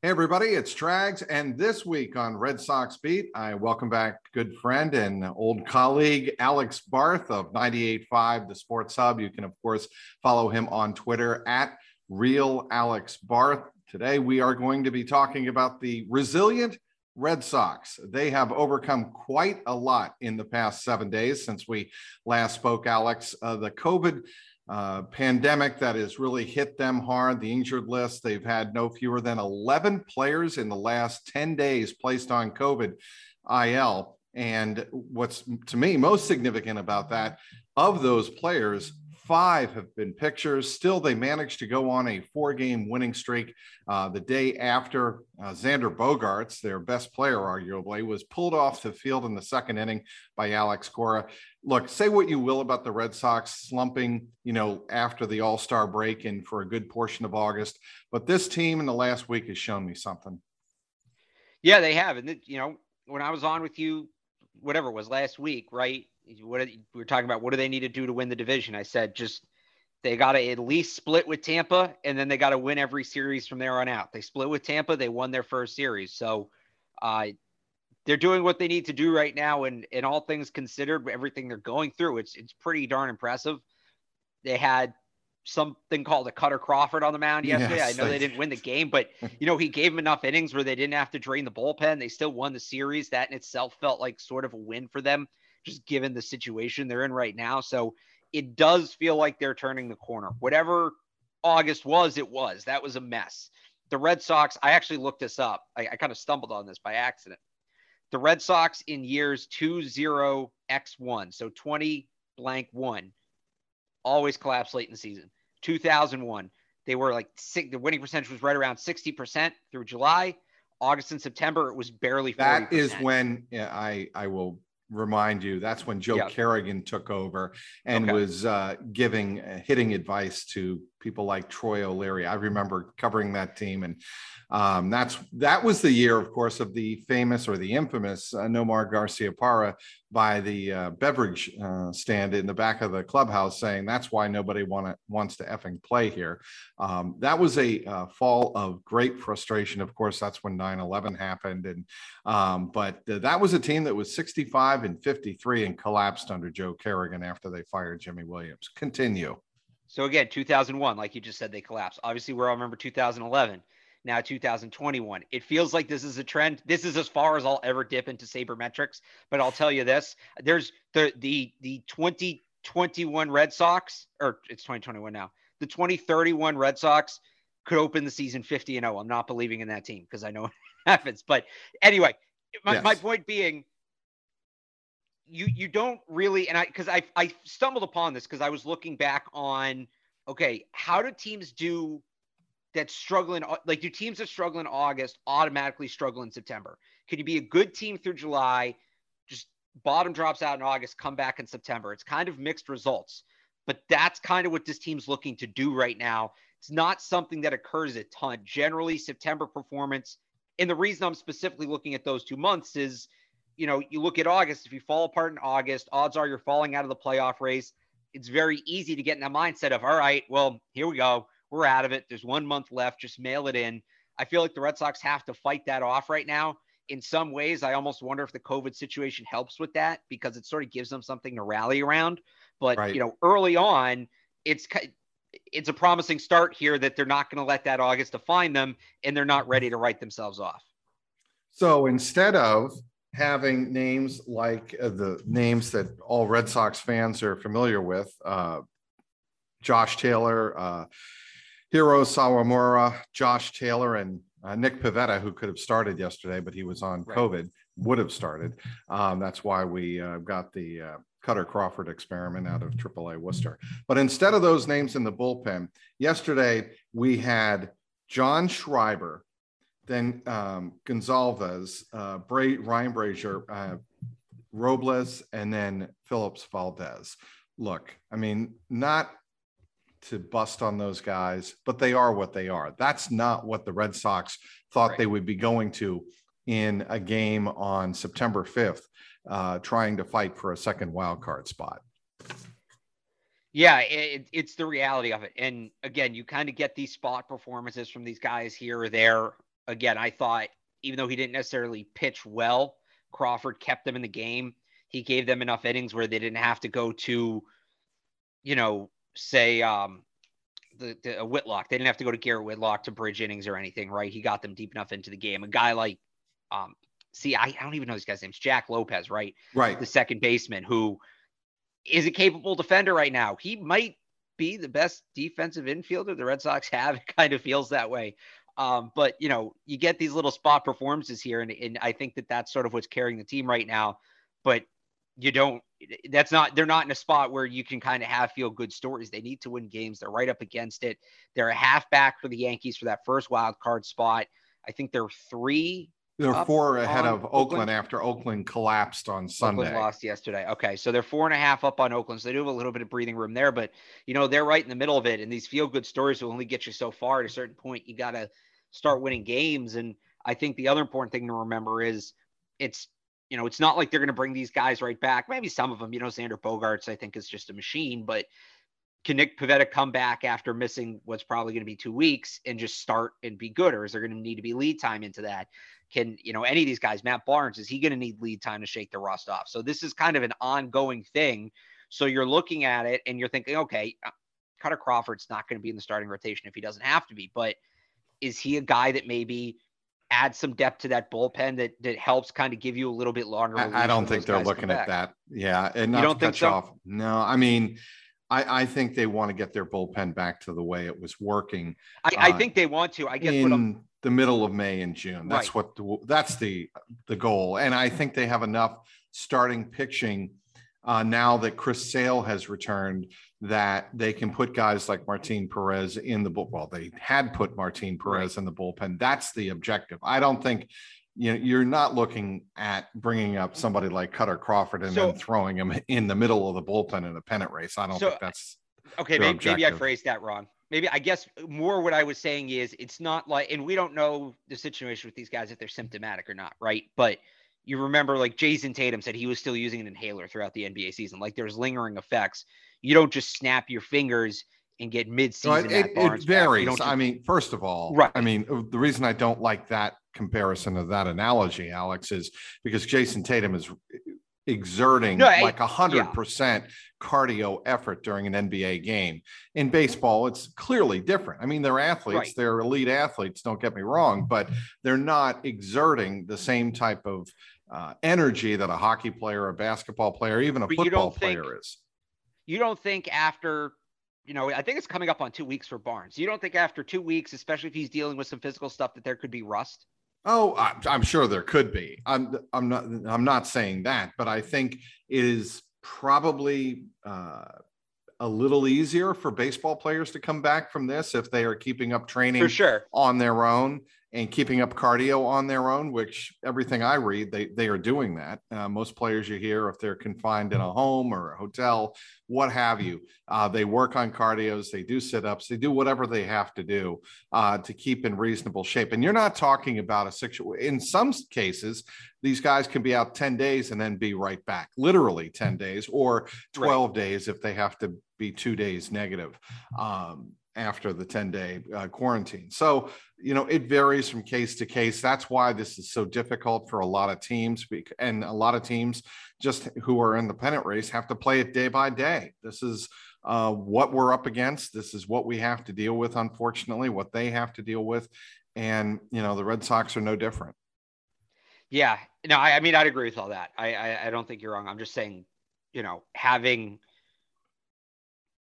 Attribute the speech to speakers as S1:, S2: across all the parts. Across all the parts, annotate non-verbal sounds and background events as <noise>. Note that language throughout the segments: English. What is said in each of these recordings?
S1: Hey, everybody, it's Trags. And this week on Red Sox Beat, I welcome back good friend and old colleague Alex Barth of 98.5, the Sports Hub. You can, of course, follow him on Twitter at Real Alex Barth. Today, we are going to be talking about the resilient Red Sox. They have overcome quite a lot in the past seven days since we last spoke, Alex. Uh, the COVID uh, pandemic that has really hit them hard. The injured list, they've had no fewer than 11 players in the last 10 days placed on COVID IL. And what's to me most significant about that, of those players, five have been pictures. Still, they managed to go on a four game winning streak. Uh, the day after uh, Xander Bogaerts, their best player, arguably, was pulled off the field in the second inning by Alex Cora. Look, say what you will about the Red Sox slumping, you know, after the All Star break and for a good portion of August, but this team in the last week has shown me something.
S2: Yeah, they have. And, you know, when I was on with you, whatever it was last week, right? What we were talking about what do they need to do to win the division i said just they got to at least split with tampa and then they got to win every series from there on out they split with tampa they won their first series so uh, they're doing what they need to do right now and in all things considered everything they're going through it's it's pretty darn impressive they had something called a Kutter Crawford on the mound yesterday. Yes, I know they didn't win the game, but you know he gave them enough innings where they didn't have to drain the bullpen. They still won the series. That in itself felt like sort of a win for them just given the situation they're in right now. So it does feel like they're turning the corner. Whatever August was, it was. That was a mess. The Red Sox, I actually looked this up. I, I kind of stumbled on this by accident. The Red Sox in years 2 0 X1, so 20 blank 1, always collapse late in the season. 2001, they were like the winning percentage was right around 60% through July. August and September, it was barely 40%.
S1: That is when yeah, I I will remind you that's when Joe yep. Kerrigan took over and okay. was uh, giving uh, hitting advice to people like Troy O'Leary. I remember covering that team, and um, that's that was the year, of course, of the famous or the infamous uh, Nomar Garciaparra by the uh, beverage uh, stand in the back of the clubhouse, saying that's why nobody want wants to effing play here. Um, that was a uh, fall of great frustration. Of course, that's when 9/11 happened, and um, but that was a team that was 65 and 53 and collapsed under Joe Kerrigan after they fired Jimy Williams. Continue.
S2: So again, 2001, like you just said, they collapsed. Obviously, we all remember 2011. Now 2021. It feels like this is a trend. This is as far as I'll ever dip into sabermetrics. But I'll tell you this: there's the the the 2021 Red Sox, or it's 2021 now. The 2031 Red Sox could open the season 50 and 0. I'm not believing in that team because I know <laughs> it happens. But anyway, my, yes. my point being, you you don't really and I because I I stumbled upon this because I was looking back on okay how do teams do that struggle in uh, like do teams that struggle in August automatically struggle in September? Could you be a good team through July, just bottom drops out in August, come back in September? It's kind of mixed results, but that's kind of what this team's looking to do right now. It's not something that occurs a ton. Generally, September performance, and the reason I'm specifically looking at those two months is you know, you look at August, if you fall apart in August, odds are you're falling out of the playoff race. It's very easy to get in that mindset of, all right, well, here we go. We're out of it. There's one month left. Just mail it in. I feel like the Red Sox have to fight that off right now. In some ways, I almost wonder if the COVID situation helps with that because it sort of gives them something to rally around. But, right. you know, early on, it's it's a promising start here that they're not going to let that August define them and they're not ready to write themselves off.
S1: So instead of having names like uh, the names that all Red Sox fans are familiar with, uh, Josh Taylor, uh, Hiro Sawamura, Josh Taylor, and uh, Nick Pivetta, who could have started yesterday, but he was on right. COVID, would have started. Um, that's why we uh, got the uh, Kutter Crawford experiment out of AAA Worcester. But instead of those names in the bullpen, yesterday we had John Schreiber, then um, Gonzalez, uh, Bra- Ryan Brasier, uh, Robles, and then Phillips Valdez. Look, I mean, not to bust on those guys, but they are what they are. That's not what the Red Sox thought right. they would be going to in a game on September 5th, uh, trying to fight for a second wild card spot.
S2: Yeah, it, it's the reality of it. And again, you kind of get these spot performances from these guys here or there. Again, I thought even though he didn't necessarily pitch well, Crawford kept them in the game. He gave them enough innings where they didn't have to go to, you know, say um, the, the Whitlock. They didn't have to go to Garrett Whitlock to bridge innings or anything, right? He got them deep enough into the game. A guy like, um, see, I, I don't even know this guy's name. It's Jack Lopez, right?
S1: Right.
S2: The second baseman who is a capable defender right now. He might be the best defensive infielder the Red Sox have. <laughs> It kind of feels that way. Um, but you know, you get these little spot performances here, and, and I think that that's sort of what's carrying the team right now. But you don't that's not they're not in a spot where you can kind of have feel good stories. They need to win games. They're right up against it. They're a halfback for the Yankees for that first wild card spot. I think they're three.
S1: They're four ahead of Oakland, Oakland, after Oakland collapsed on Sunday.
S2: Oakland lost yesterday. Okay, so they're four and a half up on Oakland. So they do have a little bit of breathing room there, but you know they're right in the middle of it. And these feel good stories will only get you so far. At a certain point, you got to start winning games. And I think the other important thing to remember is it's you know, it's not like they're going to bring these guys right back. Maybe some of them, you know, Xander Bogaerts, I think, is just a machine, but can Nick Pivetta come back after missing what's probably going to be two weeks and just start and be good? Or is there going to need to be lead time into that? Can, you know, any of these guys, Matt Barnes, is he going to need lead time to shake the rust off? So this is kind of an ongoing thing. So you're looking at it and you're thinking, okay, uh, Kutter Crawford's not going to be in the starting rotation if he doesn't have to be, but is he a guy that maybe add some depth to that bullpen that that helps kind of give you a little bit longer.
S1: I, I don't think they're looking at that. Yeah, and not you don't to think so? off. No, I mean. I, I, think they want to get their bullpen back to the way it was working.
S2: I, uh, I think they want to. I guess
S1: in the middle of May and June. That's right. what the, that's the the goal. And I think they have enough starting pitching uh, now that Chris Sale has returned that they can put guys like Martin Perez in the bull. Well, they had put Martin Perez right. in the bullpen. That's the objective. I don't think you know you're not looking at bringing up somebody like Kutter Crawford and so, then throwing him in the middle of the bullpen in a pennant race. I don't so, think that's
S2: okay. Maybe, maybe I phrased that wrong. Maybe I guess more what I was saying is it's not like, and we don't know the situation with these guys if they're symptomatic or not, right? But you remember like Jayson Tatum said he was still using an inhaler throughout the NBA season. Like there's lingering effects you don't just snap your fingers and get mid-season.
S1: it, it varies. Just, I mean, first of all, right. I mean, uh, the reason I don't like that comparison of that analogy, Alex, is because Jayson Tatum is exerting no, like a hundred percent cardio effort during an NBA game. In baseball, it's clearly different. I mean, they're athletes, right. they're elite athletes. Don't get me wrong, but they're not exerting the same type of uh, energy that a hockey player, a basketball player, even a but football player think, is
S2: you don't think after you know, I think it's coming up on two weeks for Barnes. You don't think after two weeks, especially if he's dealing with some physical stuff, that there could be rust?
S1: Oh, I'm sure there could be. I'm I'm not I'm not saying that, but I think it is probably uh, a little easier for baseball players to come back from this if they are keeping up training
S2: for sure
S1: on their own and keeping up cardio on their own, which everything I read, they, they are doing that. Uh, most players you hear, if they're confined in a home or a hotel, what have you, uh, they work on cardios, they do sit ups, they do whatever they have to do uh, to keep in reasonable shape. And you're not talking about a situation, in some cases, these guys can be out 10 days and then be right back, literally 10 days or 12 right. days if they have to be two days negative. Um, after the 10 day uh, quarantine. So, you know, it varies from case to case. That's why this is so difficult for a lot of teams. And a lot of teams just who are in the pennant race have to play it day by day. This is uh, what we're up against. This is what we have to deal with, unfortunately, what they have to deal with. And, you know, the Red Sox are no different.
S2: Yeah. No, I, I mean, I'd agree with all that. I, I, I don't think you're wrong. I'm just saying, you know, having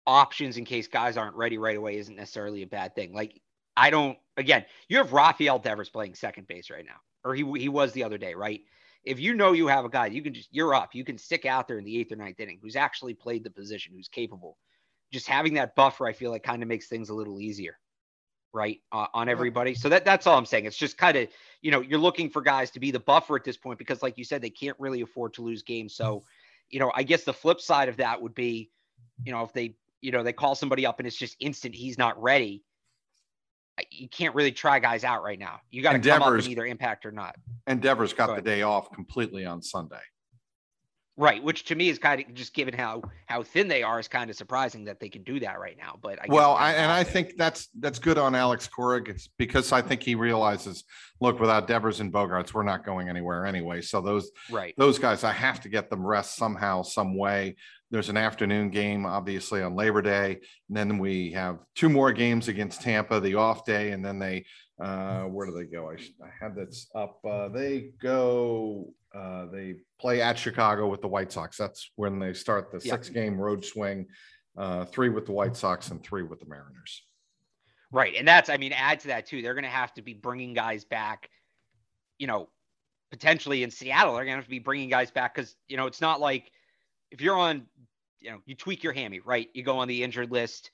S2: options in case guys aren't ready right away isn't necessarily a bad thing. Like, I don't, again, you have Rafael Devers playing second base right now, or he, he was the other day, right? If you know you have a guy, you can just, you're up. You can stick out there in the eighth or ninth inning who's actually played the position, who's capable. Just having that buffer, I feel like kind of makes things a little easier, right? Uh, on everybody. So that, that's all I'm saying. It's just kind of, you know, you're looking for guys to be the buffer at this point because, like you said, they can't really afford to lose games. So, you know, I guess the flip side of that would be, you know, if they, you know, they call somebody up and it's just instant, he's not ready you can't really try guys out right now. You got to come up and either impact or not.
S1: And Devers got the day off completely on Sunday.
S2: Right, which to me is kind of just given how how thin they are is kind of surprising that they can do that right now. But I
S1: well, I, and I think that's that's good on Alex Coric. It's because I think he realizes, look, without Devers and Bogaerts, we're not going anywhere anyway. So those
S2: right
S1: those guys, I have to get them rest somehow, some way. There's an afternoon game, obviously, on Labor Day. And then we have two more games against Tampa, the off day. And then they, uh, where do they go? I, I had this up. Uh, they go, uh, they play at Chicago with the White Sox. That's when they start the six game road swing, uh, three with the White Sox and three with the Mariners.
S2: Right. And that's, I mean, add to that too. They're going to have to be bringing guys back, you know, potentially in Seattle. They're going to have to be bringing guys back because, you know, it's not like, if you're on, you know, you tweak your hammy, right? You go on the injured list.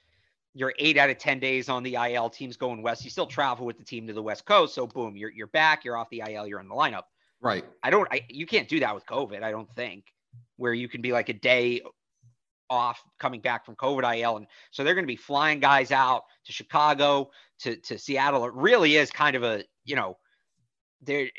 S2: You're eight out of ten days on the IL. Teams going west. You still travel with the team to the west coast. So boom, you're you're back. You're off the IL. You're in the lineup.
S1: Right.
S2: I don't. I, you can't do that with COVID. I don't think where you can be like a day off coming back from COVID IL. And so they're going to be flying guys out to Chicago, to, to Seattle. It really is kind of a, you know, there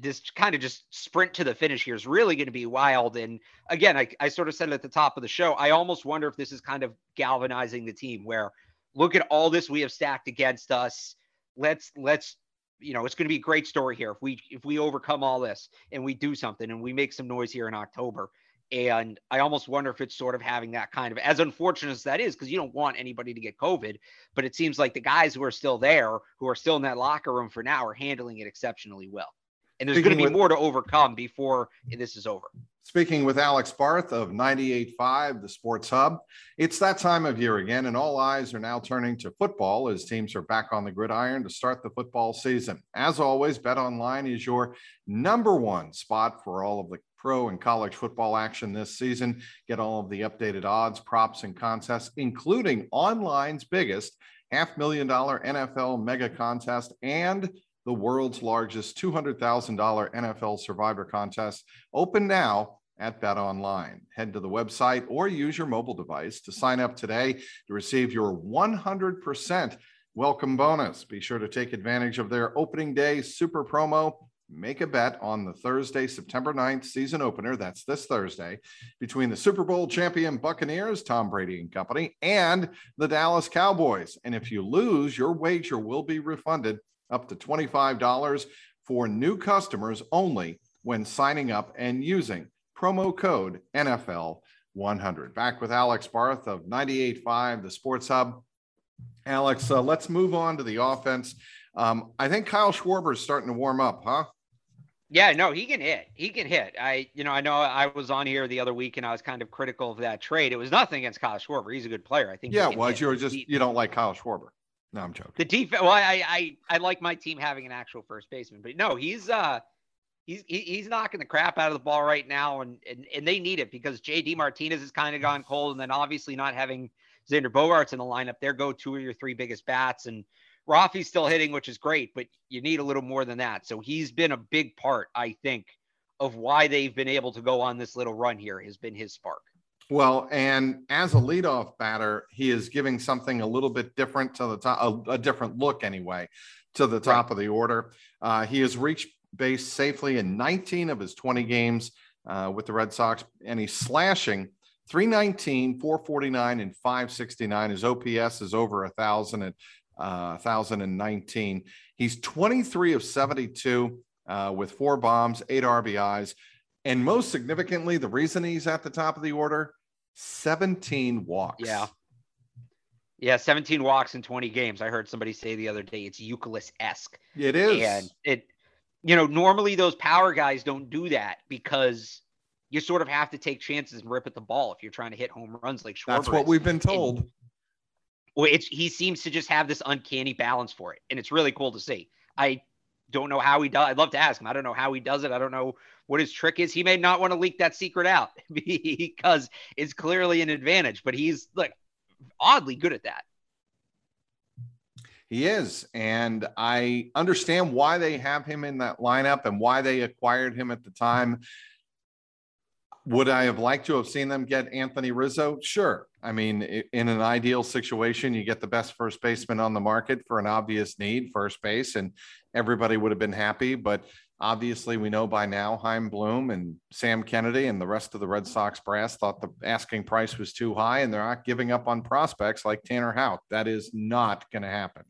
S2: this kind of just sprint to the finish here is really going to be wild. And again, I, I sort of said it at the top of the show. I almost wonder if this is kind of galvanizing the team where look at all this we have stacked against us. Let's, let's, you know, it's going to be a great story here. If we, if we overcome all this and we do something and we make some noise here in October. And I almost wonder if it's sort of having that kind of, as unfortunate as that is, because you don't want anybody to get COVID, but it seems like the guys who are still there, who are still in that locker room for now, are handling it exceptionally well and there's going to be with, more to overcome before this is over.
S1: Speaking with Alex Barth of 98.5, the Sports Hub, it's that time of year again, and all eyes are now turning to football as teams are back on the gridiron to start the football season. As always, Bet Online is your number one spot for all of the pro and college football action this season. Get all of the updated odds, props, and contests, including online's biggest half million dollar NFL mega contest and the world's largest $200,000 NFL Survivor contest, open now at Bet Online. Head to the website or use your mobile device to sign up today to receive your 100% welcome bonus. Be sure to take advantage of their opening day super promo. Make a bet on the Thursday, September 9th season opener. That's this Thursday between the Super Bowl champion Buccaneers, Tom Brady and company, and the Dallas Cowboys. And if you lose, your wager will be refunded up to $25 for new customers only when signing up and using promo code NFL100. Back with Alex Barth of 98.5, the Sports Hub. Alex, uh, let's move on to the offense. Um, I think Kyle Schwarber is starting to warm up, huh?
S2: Yeah, no, he can hit. He can hit. I, you know, I know I was on here the other week and I was kind of critical of that trade. It was nothing against Kyle Schwarber. He's a good player. I think.
S1: Yeah, it was. You were just you don't like Kyle Schwarber. No, I'm joking.
S2: The defense. Well, I, I I like my team having an actual first baseman, but no, he's uh he's he's knocking the crap out of the ball right now, and and, and they need it because J.D. Martinez has kind of gone cold, and then obviously not having Xander Bogaerts in the lineup, there go two of your three biggest bats, and Rafi's still hitting, which is great, but you need a little more than that. So he's been a big part, I think, of why they've been able to go on this little run here. Has been his spark.
S1: Well, and as a leadoff batter, he is giving something a little bit different to the top, a, a different look anyway, to the top right. of the order. Uh, he has reached base safely in 19 of his 20 games uh, with the Red Sox, and he's slashing 319, 449, and 569. His OPS is over a thousand at uh, 1,019. He's 23 of 72 uh, with four bombs, eight RBIs. And most significantly, the reason he's at the top of the order 17 walks.
S2: Yeah. Yeah, 17 walks in 20 games. I heard somebody say the other day it's Youkilis esque.
S1: It is.
S2: And it, you know, normally those power guys don't do that because you sort of have to take chances and rip at the ball if you're trying to hit home runs like Schwarber.
S1: That's what we've been told.
S2: And, well, it's he seems to just have this uncanny balance for it, and it's really cool to see. I don't know how he does. I'd love to ask him. I don't know how he does it. I don't know what his trick is. He may not want to leak that secret out <laughs> because it's clearly an advantage, but he's like oddly good at that.
S1: He is. And I understand why they have him in that lineup and why they acquired him at the time. Would I have liked to have seen them get Anthony Rizzo? Sure. I mean, in an ideal situation, you get the best first baseman on the market for an obvious need, first base, and everybody would have been happy. But obviously, we know by now Chaim Bloom and Sam Kennedy and the rest of the Red Sox brass thought the asking price was too high, and they're not giving up on prospects like Tanner Houck. That is not going to happen.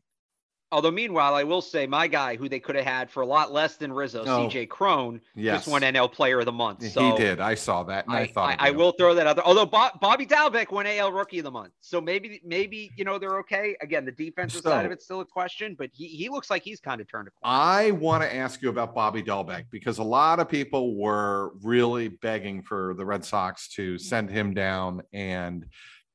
S2: Although, meanwhile, I will say my guy who they could have had for a lot less than Rizzo, oh, CJ Cron,
S1: yes.
S2: just won NL Player of the Month.
S1: So he did. I saw that, and I, I thought
S2: I, I will throw that out there. Although Bob, Bobby Dalbec won AL Rookie of the Month, so maybe maybe you know they're okay. Again, the defensive so, side of it's still a question, but he he looks like he's kind of turned a corner.
S1: I want to ask you about Bobby Dalbec because a lot of people were really begging for the Red Sox to send him down and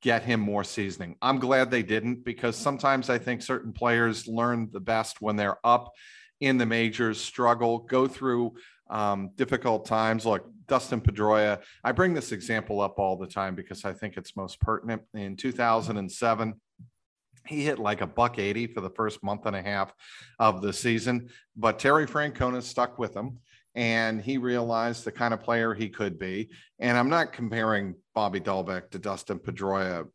S1: get him more seasoning. I'm glad they didn't because sometimes I think certain players learn the best when they're up in the majors, struggle, go through um, difficult times. Look, Dustin Pedroia, I bring this example up all the time because I think it's most pertinent. In 2007, he hit like a buck 80 for the first month and a half of the season, but Terry Francona stuck with him and he realized the kind of player he could be. And I'm not comparing Bobby Dalbec to Dustin Pedroia,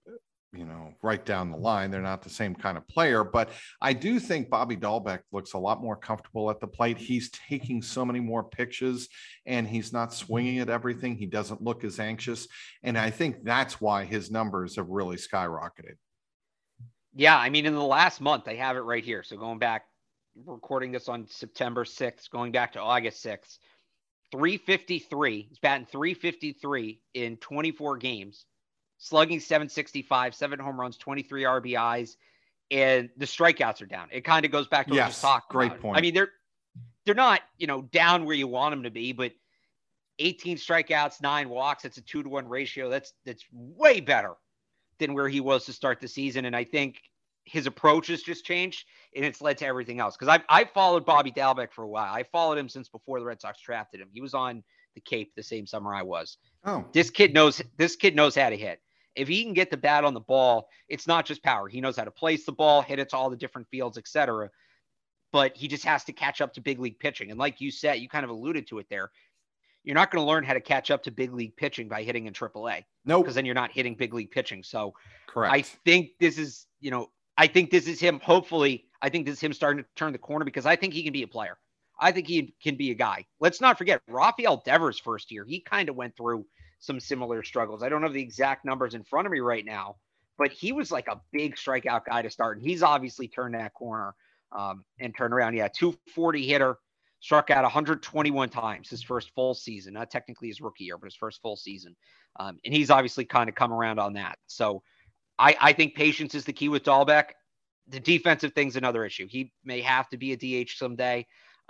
S1: you know, right down the line. They're not the same kind of player, but I do think Bobby Dalbec looks a lot more comfortable at the plate. He's taking so many more pitches and he's not swinging at everything. He doesn't look as anxious. And I think that's why his numbers have really skyrocketed.
S2: Yeah. I mean, in the last month, I have it right here. So going back recording this on September 6th, going back to August 6th. 353. He's batting 353 in 24 games, slugging 765, seven home runs, 23 RBIs, and the strikeouts are down. It kind of goes back to
S1: yes,
S2: what we just talked
S1: great
S2: about.
S1: point.
S2: I mean, they're they're not, you know, down where you want them to be, but 18 strikeouts, nine walks. It's a two to one ratio. That's that's way better than where he was to start the season. And I think his approach has just changed and it's led to everything else. Because I've, I've followed Bobby Dalbec for a while. I followed him since before the Red Sox drafted him. He was on the Cape the same summer I was.
S1: Oh.
S2: This kid knows this kid knows how to hit. If he can get the bat on the ball, it's not just power. He knows how to place the ball, hit it to all the different fields, etc. But he just has to catch up to big league pitching. And like you said, you kind of alluded to it there. You're not going to learn how to catch up to big league pitching by hitting in AAA.
S1: No, nope.
S2: because then you're not hitting big league pitching. So,
S1: correct.
S2: I think this is, you know, I think this is him. Hopefully, I think this is him starting to turn the corner because I think he can be a player. I think he can be a guy. Let's not forget Rafael Devers' first year. He kind of went through some similar struggles. I don't have the exact numbers in front of me right now, but he was like a big strikeout guy to start. And he's obviously turned that corner um, and turned around. Yeah, 240 hitter, struck out 121 times his first full season. Not technically his rookie year, but his first full season. Um, and he's obviously kind of come around on that. So I, I think patience is the key with Dalbec. The defensive thing's another issue. He may have to be a DH someday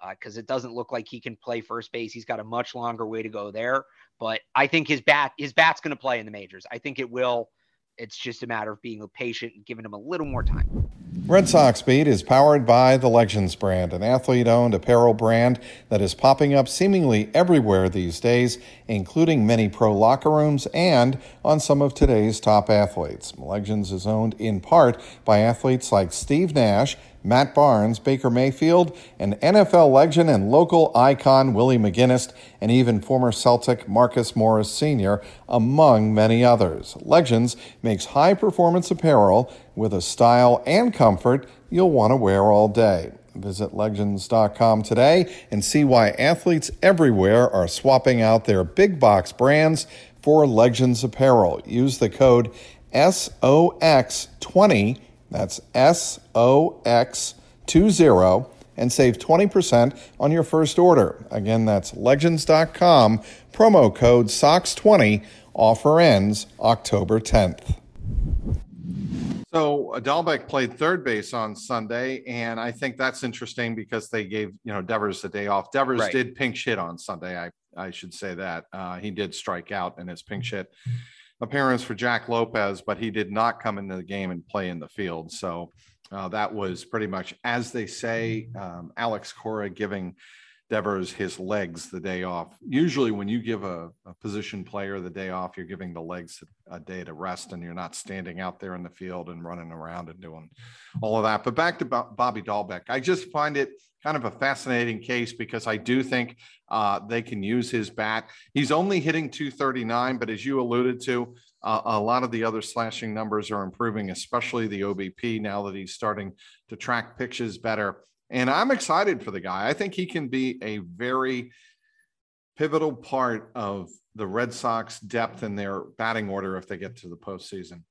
S2: because uh, it doesn't look like he can play first base. He's got a much longer way to go there. But I think his bat his bat's going to play in the majors. I think it will. It's just a matter of being patient and giving him a little more time.
S1: Red Sox Beat is powered by the Legends brand, an athlete owned apparel brand that is popping up seemingly everywhere these days, including many pro locker rooms and on some of today's top athletes. Legends is owned in part by athletes like Steve Nash Matt Barnes, Baker Mayfield, and NFL legend and local icon Willie McGinest, and even former Celtic Marcus Morris Sr., among many others. Legends makes high performance apparel with a style and comfort you'll want to wear all day. Visit legends.com today and see why athletes everywhere are swapping out their big box brands for Legends apparel. Use the code SOX20 that's S O X 20 and save 20% on your first order. Again, that's legends.com, promo code SOX20. Offer ends October 10th. So Dalbec played third base on Sunday, and I think that's interesting because they gave you know Devers the day off. Devers right. did pinch hit on Sunday. I I should say that uh, he did strike out in his pinch hit appearance for Jack Lopez, but he did not come into the game and play in the field. So uh, that was pretty much, as they say, um, Alex Cora giving Devers his legs the day off. Usually, when you give a, a, position player the day off, you're giving the legs a, day to rest and you're not standing out there in the field and running around and doing all of that. But back to Bobby Dalbec, I just find it kind of a fascinating case because I do think uh, they can use his bat. He's only hitting 239, but as you alluded to, uh, a lot of the other slashing numbers are improving, especially the OBP now that he's starting to track pitches better. And I'm excited for the guy. I think he can be a very pivotal part of the Red Sox depth in their batting order if they get to the postseason.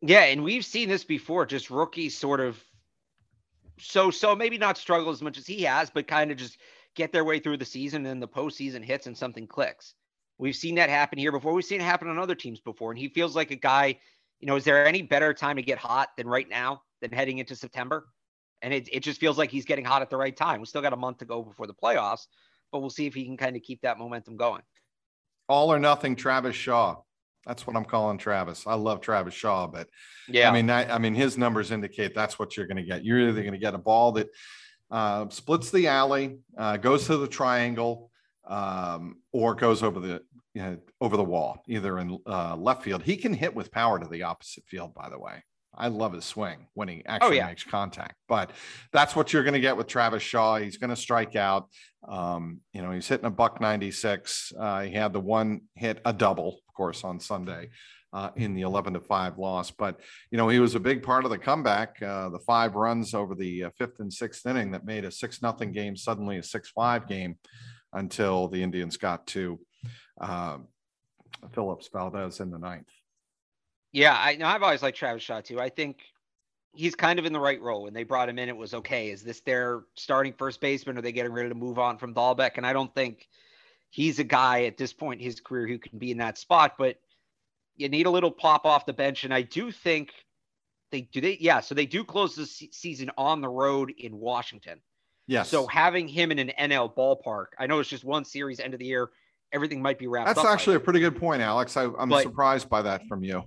S2: Yeah, and we've seen this before, just rookies sort of so so maybe not struggle as much as he has, but kind of just get their way through the season and the postseason hits and something clicks. We've seen that happen here before. We've seen it happen on other teams before. And he feels like a guy, you know, is there any better time to get hot than right now than heading into September? And it, it just feels like he's getting hot at the right time. We still got a month to go before the playoffs, but we'll see if he can kind of keep that momentum going.
S1: All or nothing, Travis Shaw. That's what I'm calling Travis. I love Travis Shaw, but yeah, I mean, I, I mean, his numbers indicate that's what you're going to get. You're either going to get a ball that uh, splits the alley, uh, goes to the triangle, um, or goes over the you know, over the wall, either in uh, left field. He can hit with power to the opposite field, by the way. I love his swing when he oh, actually oh, yeah. makes contact. But that's what you're going to get with Travis Shaw. He's going to strike out. Um, you know, he's hitting a buck 96. Uh, he had the one hit, a double, of course, on Sunday. Uh, in the 11 to 5 loss. But, you know, he was a big part of the comeback. Uh, the five runs over the uh, fifth and sixth inning that made a 6 nothing game suddenly a 6 5 game until the Indians got to uh, Phillips Valdez in the ninth.
S2: Yeah, I know. I've always liked Travis Shaw too. I think he's kind of in the right role. When they brought him in, it was okay. Is this their starting first baseman? Are they getting ready to move on from Dalbec? And I don't think he's a guy at this point in his career who can be in that spot. But you need a little pop off the bench, and I do think they do. They yeah. So they do close the season on the road in Washington.
S1: Yes.
S2: So having him in an NL ballpark, I know it's just one series, end of the year, everything might be wrapped
S1: That's actually a pretty good point, Alex. I, am surprised by that from you.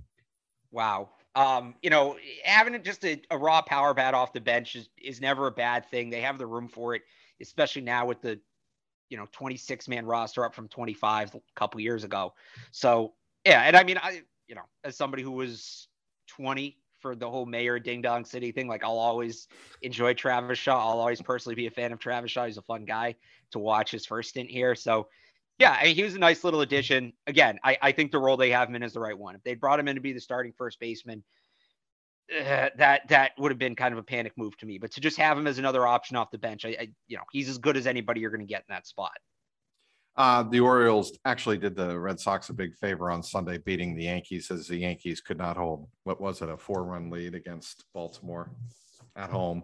S2: Wow. Um, you know, having just a, a, raw power bat off the bench is, is never a bad thing. They have the room for it, especially now with the, you know, 26 man roster up from 25 a couple years ago. So, yeah. And I mean, I, you know, as somebody who was 20 for the whole mayor ding dong city thing, like I'll always enjoy Travis Shaw. I'll always personally be a fan of Travis Shaw. He's a fun guy to watch his first stint here. So, yeah, I mean, he was a nice little addition. Again, I, I think the role they have him in is the right one. If they brought him in to be the starting first baseman, uh, that that would have been kind of a panic move to me. But to just have him as another option off the bench, I, I you know he's as good as anybody you're going to get in that spot.
S1: Uh, the Orioles actually did the Red Sox a big favor on Sunday, beating the Yankees as the Yankees could not hold what was it a four run lead against Baltimore at home.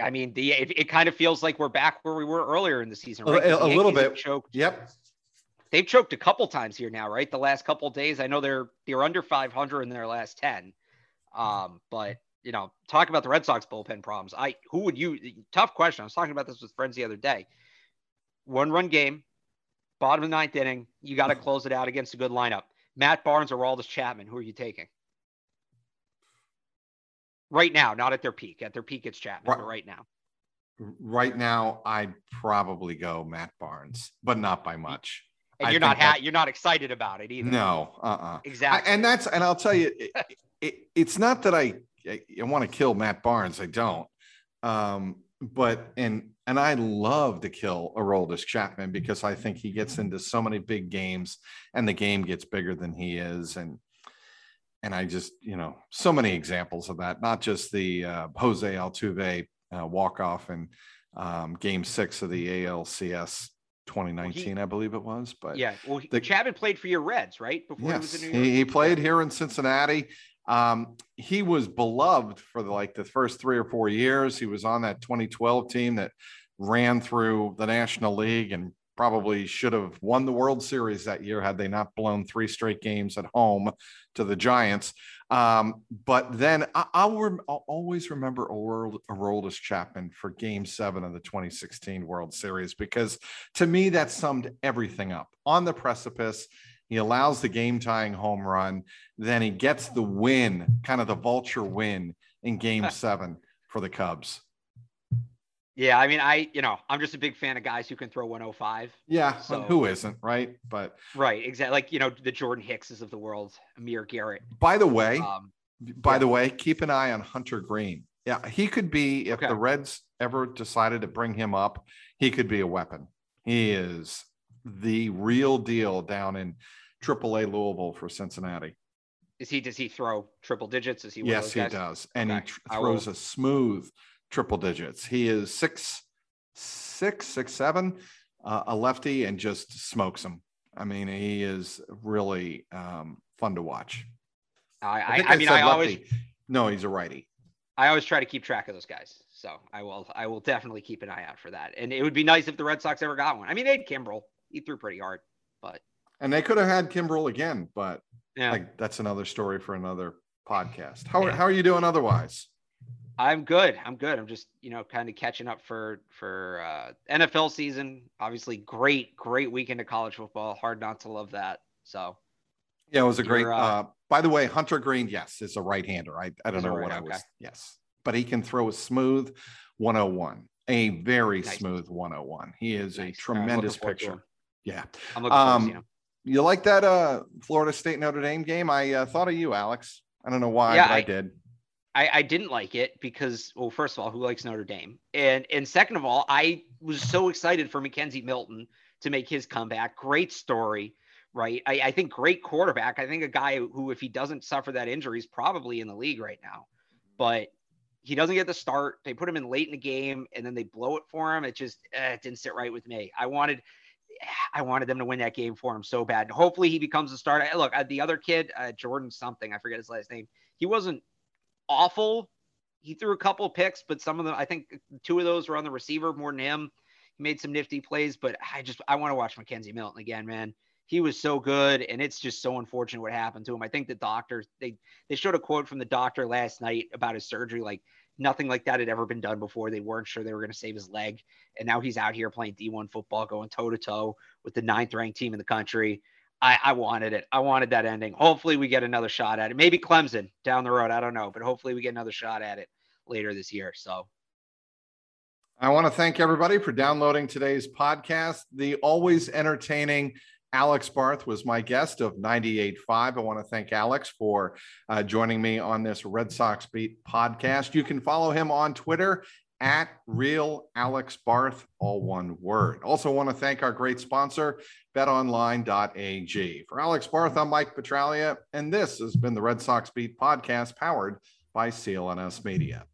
S2: I mean, the it, it, kind of feels like we're back where we were earlier in the season, right?
S1: A, a little bit. Choked. Yep.
S2: They've choked a couple times here now, right? The last couple days. I know they're they're under 500 in their last 10. Um, but you know, talk about the Red Sox bullpen problems. I who would you tough question. I was talking about this with friends the other day. One run game, bottom of the ninth inning, you got to <laughs> close it out against a good lineup. Matt Barnes or Aroldis Chapman, who are you taking? Right now, not at their peak. At their peak, it's Chapman. Right, right now.
S1: Right now, I'd probably go Matt Barnes, but not by much.
S2: And you're not ha- you're not excited about it either.
S1: No, uh, uh-uh.
S2: uh exactly.
S1: I, and that's and I'll tell you, <laughs> it, it, it's not that I, I, I want to kill Matt Barnes. I don't. Um, but and and I love to kill Aroldis Chapman because I think he gets into so many big games, and the game gets bigger than he is, and and I just, you know, so many examples of that, not just the uh, Jose Altuve uh, walk off in um, game six of the ALCS 2019, well, he, I believe it was. But
S2: yeah, well, the, Chapman played for your Reds, right?
S1: Before yes, he, he, he played here in Cincinnati. Um, he was beloved for the, like the first three or four years. He was on that 2012 team that ran through the National League and probably should have won the World Series that year had they not blown three straight games at home to the Giants. Um, but then I, will rem- always remember Aroldis Chapman for Game Seven of the 2016 World Series because to me that summed everything up. On the precipice, he allows the game tying home run, then he gets the win, kind of the vulture win in Game <laughs> Seven for the Cubs.
S2: Yeah, I mean, I you know I'm just a big fan of guys who can throw 105.
S1: Yeah, so, who isn't, right? But
S2: right, exactly. Like you know the Jordan Hickses of the world, Amir Garrett.
S1: By the way, um, by yeah. the way, keep an eye on Hunter Greene. Yeah, he could be if okay. the Reds ever decided to bring him up, he could be a weapon. He is the real deal down in AAA Louisville for Cincinnati.
S2: Is he? Does he throw triple digits? Is he?
S1: yes, he does, and okay. he tr- throws a smooth triple digits. He is six, six, six, seven, uh, a lefty, and just smokes them. I mean, he is really um, fun to watch.
S2: I, I, I, I mean, I lefty. always
S1: no, he's a righty.
S2: I always try to keep track of those guys, so I will. I will definitely keep an eye out for that. And it would be nice if the Red Sox ever got one. I mean, they had Kimbrel. He threw pretty hard, but
S1: and they could have had Kimbrel again, but yeah, like that's another story for another podcast. How yeah. how are you doing otherwise?
S2: I'm good. I'm good. I'm just, you know, kind of catching up for for uh, NFL season. Obviously, great, great weekend of college football. Hard not to love that. So,
S1: yeah, it was a great. Uh, uh, by the way, Hunter Greene, yes, is a right-hander. I I don't know right, what I was. Yes, but he can throw a smooth 101, a very nice. smooth 101. He is nice. a tremendous picture. Yeah, I'm looking um, to You like that uh, Florida State Notre Dame game? I uh, thought of you, Alex. I don't know why, yeah, but I, I did.
S2: I, I didn't like it because, well, first of all, who likes Notre Dame? And and second of all, I was so excited for McKenzie Milton to make his comeback. Great story, right? I, I think great quarterback. I think a guy who, if he doesn't suffer that injury, is probably in the league right now. But he doesn't get the start. They put him in late in the game, and then they blow it for him. It just eh, it didn't sit right with me. I wanted. I wanted them to win that game for him so bad. Hopefully, he becomes a starter. Look, uh, the other kid, uh, Jordan something, I forget his last name. He wasn't awful. He threw a couple picks, but some of them, I think two of those were on the receiver more than him. He made some nifty plays, but I just I want to watch McKenzie Milton again, man. He was so good, and it's just so unfortunate what happened to him. I think the doctor they they showed a quote from the doctor last night about his surgery, like nothing like that had ever been done before. They weren't sure they were going to save his leg, and now he's out here playing D1 football, going toe to toe with the ninth ranked team in the country. I, I wanted it. I wanted that ending. Hopefully, we get another shot at it. Maybe Clemson down the road. I don't know, but hopefully, we get another shot at it later this year. So,
S1: I want to thank everybody for downloading today's podcast. The always entertaining Alex Barth was my guest of 98.5. I want to thank Alex for uh, joining me on this Red Sox Beat podcast. You can follow him on Twitter at real Alex Barth, all one word. Also, want to thank our great sponsor, betonline.ag. For Alex Barth, I'm Mike Petraglia, and this has been the Red Sox Beat podcast powered by CLNS Media.